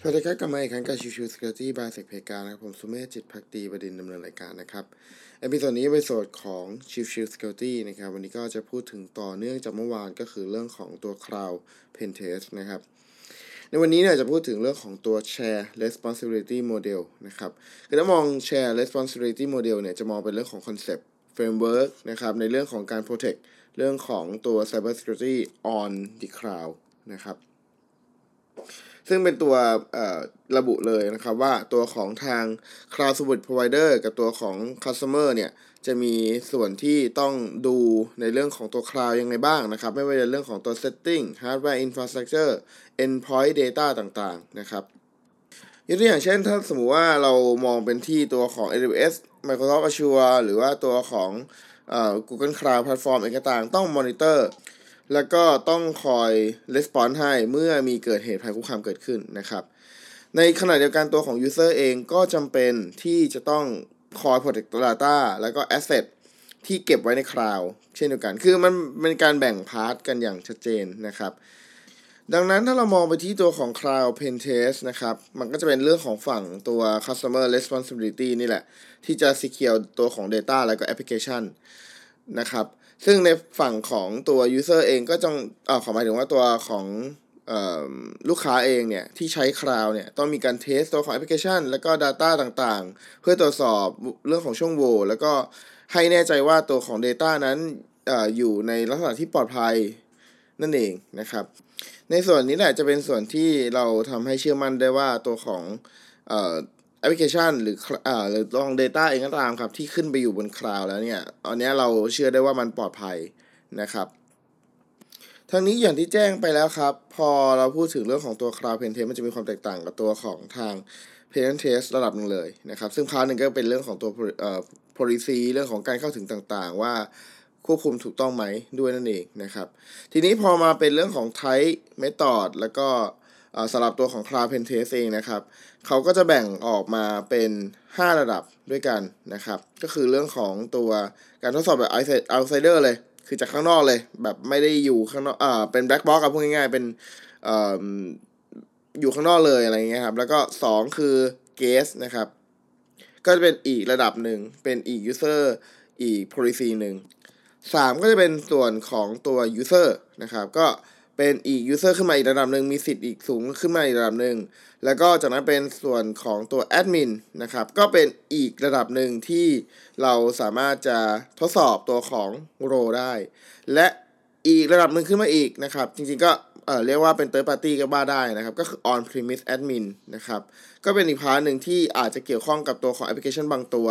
สวัสดีครับกลับมาอีกครั้งกับ Chill Chill Security by SecPlayground นะครับผมสุเมธจิตภักดีบดินทร์ดำเนินรายการนะครับ episode นี้เป็น episode ของ Chill Chill Security นะครับวันนี้ก็จะพูดถึงต่อเนื่องจากเมื่อวานก็คือเรื่องของตัว Cloud Pen Test นะครับในวันนี้เนี่ยจะพูดถึงเรื่องของตัว Share Responsibility Model นะครับคือถ้ามอง Share Responsibility Model เนี่ยจะมองเป็นเรื่องของ concept Framework นะครับในเรื่องของการ Protect เรื่องของตัว Cyber Security on the Cloud นะครับ ซึ่งเป็นตัวระบุเลยนะครับว่าตัวของทาง Cloud Service Provider กับตัวของ Customer เนี่ยจะมีส่วนที่ต้องดูในเรื่องของตัว Cloud ยังไงบ้างนะครับ ไม่ว่าจะเรื่องของตัว Setting Hardware Infrastructure Endpoint Data ต่างๆ นะครับยกตัวอย่างเช่นถ้าสมมุติว่าเรามองเป็นที่ตัวของ AWS Microsoft Azure หรือว่าตัวของ Google Cloud Platform เองก็ต่างต้องมอนิเตอร์ แล้วก็ต้องคอย respond ให้เมื่อมีเกิดเหตุภัยคุกคามเกิดขึ้นนะครับ ในขณะเดียวกันตัวของ User เองก็จำเป็นที่จะต้องคอย protect data แล้วก็ asset ที่เก็บไว้ใน cloud เช่นเดียวกัน คือมันเป็นการแบ่ง part กันอย่างชัดเจนนะครับ ดังนั้นถ้าเรามองไปที่ตัวของ Cloud Pen Test นะครับ มันก็จะเป็นเรื่องของฝั่งตัว Customer Responsibility นี่แหละ ที่จะ secure ตัวของ Data แล้วก็ Application นะครับ ซึ่งในฝั่งของตัว user เองก็ต้องออขอหมายถึงว่าตัวของลูกค้าเองเนี่ย ที่ใช้คลาวเนี่ย ต้องมีการเทสตัวของแอปพลิเคชัน แล้วก็ Data ต่างๆ เพื่อตรวจสอบเรื่องของช่วงโหว่แล้วก็ให้แน่ใจว่าตัวของ Data นั้นออยู่ในลักษณะที่ปลอดภัยนั่นเองนะครับ ในส่วนนี้แหละจะเป็นส่วนที่เราทำให้เชื่อมั่นได้ว่าตัวของ แอปพลิเคชัน หรืออ่าหรือลอง Data เองก็ตามครับ ที่ขึ้นไปอยู่บน cloud แล้วเนี่ยอันนี้เราเชื่อได้ว่ามันปลอดภัยนะครับทั้งนี้อย่างที่แจ้งไปแล้วครับ พอเราพูดถึงเรื่องของตัว Cloud Pen Test มันจะมีความแตกต่างกับตัวของทาง Pen Test ระดับหนึ่งเลยนะครับ ซึ่ง part หนึ่งก็เป็นเรื่องของตัวเอ่อ policy เรื่องของการเข้าถึงต่างๆ ว่าควบคุมถูกต้องไหมด้วยนั่นเองนะครับ ทีนี้พอมาเป็นเรื่องของ type method แล้วก็ สำหรับตัวของ Cloud Pen Test เองนะครับเขาก็จะแบ่งออกมาเป็น 5 ระดับด้วยกันนะครับ ก็คือเรื่องของตัวการทดสอบแบบ outsider เลย คือจากข้างนอกเลย แบบไม่ได้อยู่ข้างนอกอ่าเป็น black box กับพูดง่ายๆ เป็นอ่อยู่ข้างนอกเลยอะไรเงี้ยครับ แล้วก็ 2 คือ guest นะครับ ก็จะเป็นอีกระดับหนึ่ง เป็นอีก user อีก policy หนึ่ง 3 ก็จะเป็นส่วนของตัว user นะครับ ก็ เป็นอีก user ขึ้นมาอีกระดับหนึ่งมีสิทธิ์อีกสูงขึ้นมาอีกระดับหนึ่งแล้วก็จากนั้นเป็นส่วนของตัวแอดมินนะครับก็เป็นอีกระดับหนึ่งที่เราสามารถจะทดสอบตัวของ role ได้ และอีกระดับหนึ่งขึ้นมาอีกนะครับ จริงๆก็เออเรียกว่าเป็น third party ก็ว่าได้นะครับ ก็คือ on premise admin นะครับ ก็เป็นอีก part หนึ่งที่อาจจะเกี่ยวข้องกับตัวของแอปพลิเคชันบางตัว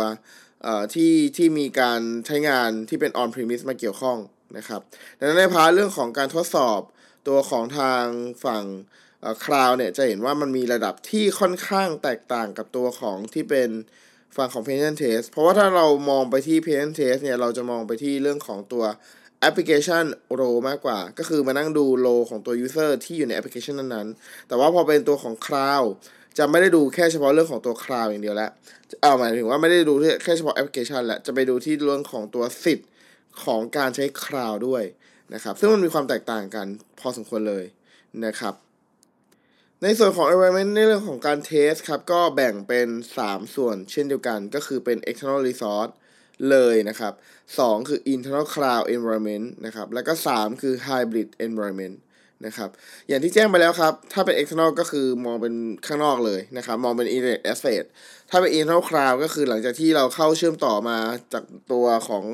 เอ่อที่ที่มีการใช้งานที่เป็น on premise มาเกี่ยวข้องนะครับดังนั้นใน part เรื่องของการทดสอบ ตัวของทางฝั่ง cloud เนี่ยจะเห็นว่ามันมีระดับที่ค่อนข้างแตกต่างกับตัวของที่เป็นฝั่งของ p a t e n Test เพราะว่าถ้าเรามองไปที่ p a t e n Test เนี่ยเราจะมองไปที่เรื่องของตัว application role มากกว่า ก็คือมานั่งดู role ของตัว user ที่อยู่ในแอปพลิเคชันนั้นๆ แต่ว่าพอเป็นตัวของ Cloud จะไม่ได้ดูแค่เฉพาะเรื่องของตัว Cloud อย่างเดียวแล้วเอาหมายถึงว่าไม่ได้ดูแค่เฉพาะแอปพลิเคชันแหละจะไปดูที่เรื่องของตัวสิทธิ์ของการใช้ Cloud ด้วย นะครับ ซึ่งมันมีความแตกต่างกันพอสมควรเลยนะครับ ในส่วนของ environment ในเรื่องของการเทสครับ ก็แบ่งเป็น 3 ส่วนเช่นเดียวกันก็คือเป็น external resource เลยนะครับ 2 คือ internal cloud environment นะครับ แล้วก็ 3 คือ hybrid environment นะครับอย่างที่แจ้งไปแล้วครับ ถ้าเป็น external ก็คือมองเป็นข้างนอกเลยนะครับ มองเป็น internet asset ถ้าเป็น internal cloud ก็คือหลังจากที่เราเข้าเชื่อมต่อมาจากตัวของ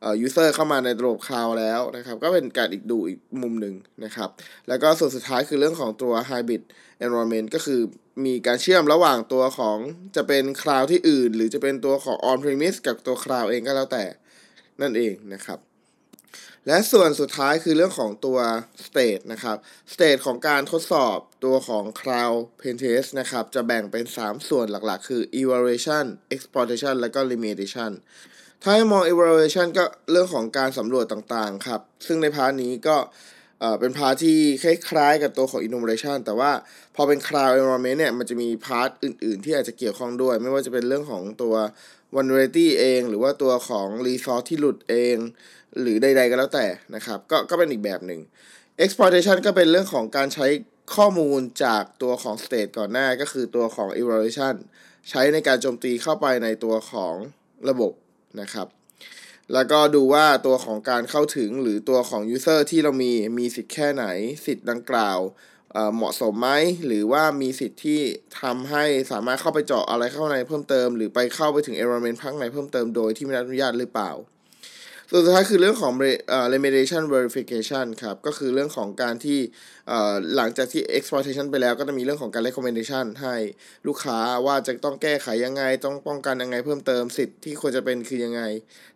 เอ่อ user เข้ามาในระบบคลาวแล้วนะครับ ก็เป็นการอีกดูอีกมุมหนึ่งนะครับ แล้วก็ส่วนสุดท้ายคือเรื่องของตัว hybrid environment ก็คือมีการเชื่อมระหว่างตัวของจะเป็นคลาวที่อื่น หรือจะเป็นตัวของ on premise กับตัวคลาวเองก็แล้วแต่นั่นเองนะครับ และส่วนสุดท้ายคือเรื่องของตัว stage นะครับ stage ของการทดสอบตัวของ cloud pen test นะครับ จะแบ่งเป็น 3 ส่วนหลักๆ คือ evaluation exploitation และก็ remediation ถ้าให้มอง evaluation ก็เรื่องของการสำรวจต่างๆครับ ซึ่งใน part นี้ก็เอ่อเป็น part ที่คล้ายๆกับตัวของ innovation แต่ว่าพอเป็น cloud environment เนี่ยมันจะมี part อื่นๆ ที่อาจจะเกี่ยวข้องด้วย ไม่ว่าจะเป็นเรื่องของตัว vulnerability เอง หรือว่าตัวของ resource ที่หลุดเอง หรือใดๆก็แล้วแต่นะครับ ก็ก็เป็นอีกแบบหนึ่ง exploitation ก็เป็นเรื่องของการใช้ข้อมูลจากตัวของ state ก่อนหน้าก็คือตัวของ evaluation ใช้ในการโจมตีเข้าไปในตัวของระบบ นะครับแล้วก็ดูว่าตัวของการเข้าถึงหรือตัวของ user ที่เรามีมีสิทธิ์แค่ไหน สิทธิ์ดังกล่าวเเหมาะสมไหมหรือว่ามีสิทธิ์ที่ทำให้สามารถเข้าไปเจาะอะไรเข้าในเพิ่มเติม หรือไปเข้าไปถึง environment ข้างในเพิ่มเติมโดยที่ไม่ได้รับอนุญาตหรือเปล่า ส่วนสุดท้ายคือเรื่องของ remediation verification ครับ ก็คือเรื่องของการที่หลังจากที่ exploitation ไปแล้วก็จะมีเรื่องของการ recommendation ให้ลูกค้าว่าจะต้องแก้ไขยังไง ต้องป้องกันยังไงเพิ่มเติมสิทธิ์ที่ควรจะเป็นคือยังไง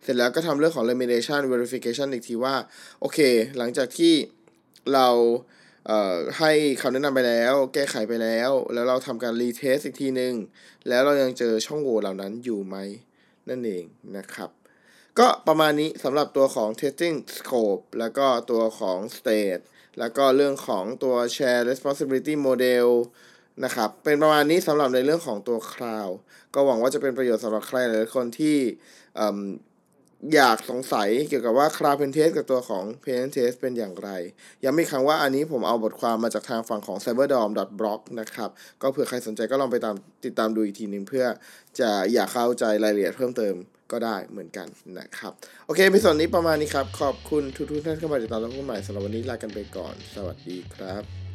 เสร็จแล้วก็ทำเรื่องของ remediation verification อีกทีว่า โอเค หลังจากที่เราให้คำแนะนำไปแล้ว แก้ไขไปแล้ว แล้วเราทำการ retest อีกทีหนึ่งแล้วเรายังเจอช่องโหว่เหล่านั้นอยู่ไหมนั่นเองนะครับ ก็ประมาณนี้สำหรับตัวของ testing scope แล้วก็ตัวของ state แล้วก็เรื่องของตัว share responsibility model นะครับ เป็นประมาณนี้สำหรับในเรื่องของตัว cloud ก็หวังว่าจะเป็นประโยชน์สำหรับใครหลายๆคนที่อยากสงสัยเกี่ยวกับว่า cloud pen test กับตัวของ pen test เป็นอย่างไร ย้ำอีกครั้งว่าอันนี้ผมเอาบทความมาจากทางฝั่งของ cyberdom.blog นะครับ ก็เผื่อใครสนใจก็ลองไปตามติดตามดูอีกทีหนึ่งเพื่อจะอยากเข้าใจรายละเอียดเพิ่มเติม ก็ได้เหมือนกันนะครับ โอเคในส่วนนี้ประมาณนี้ครับ ขอบคุณทุกท่านเข้ามาติดตามรับชมใหม่สำหรับวันนี้ลากันไปก่อน สวัสดีครับ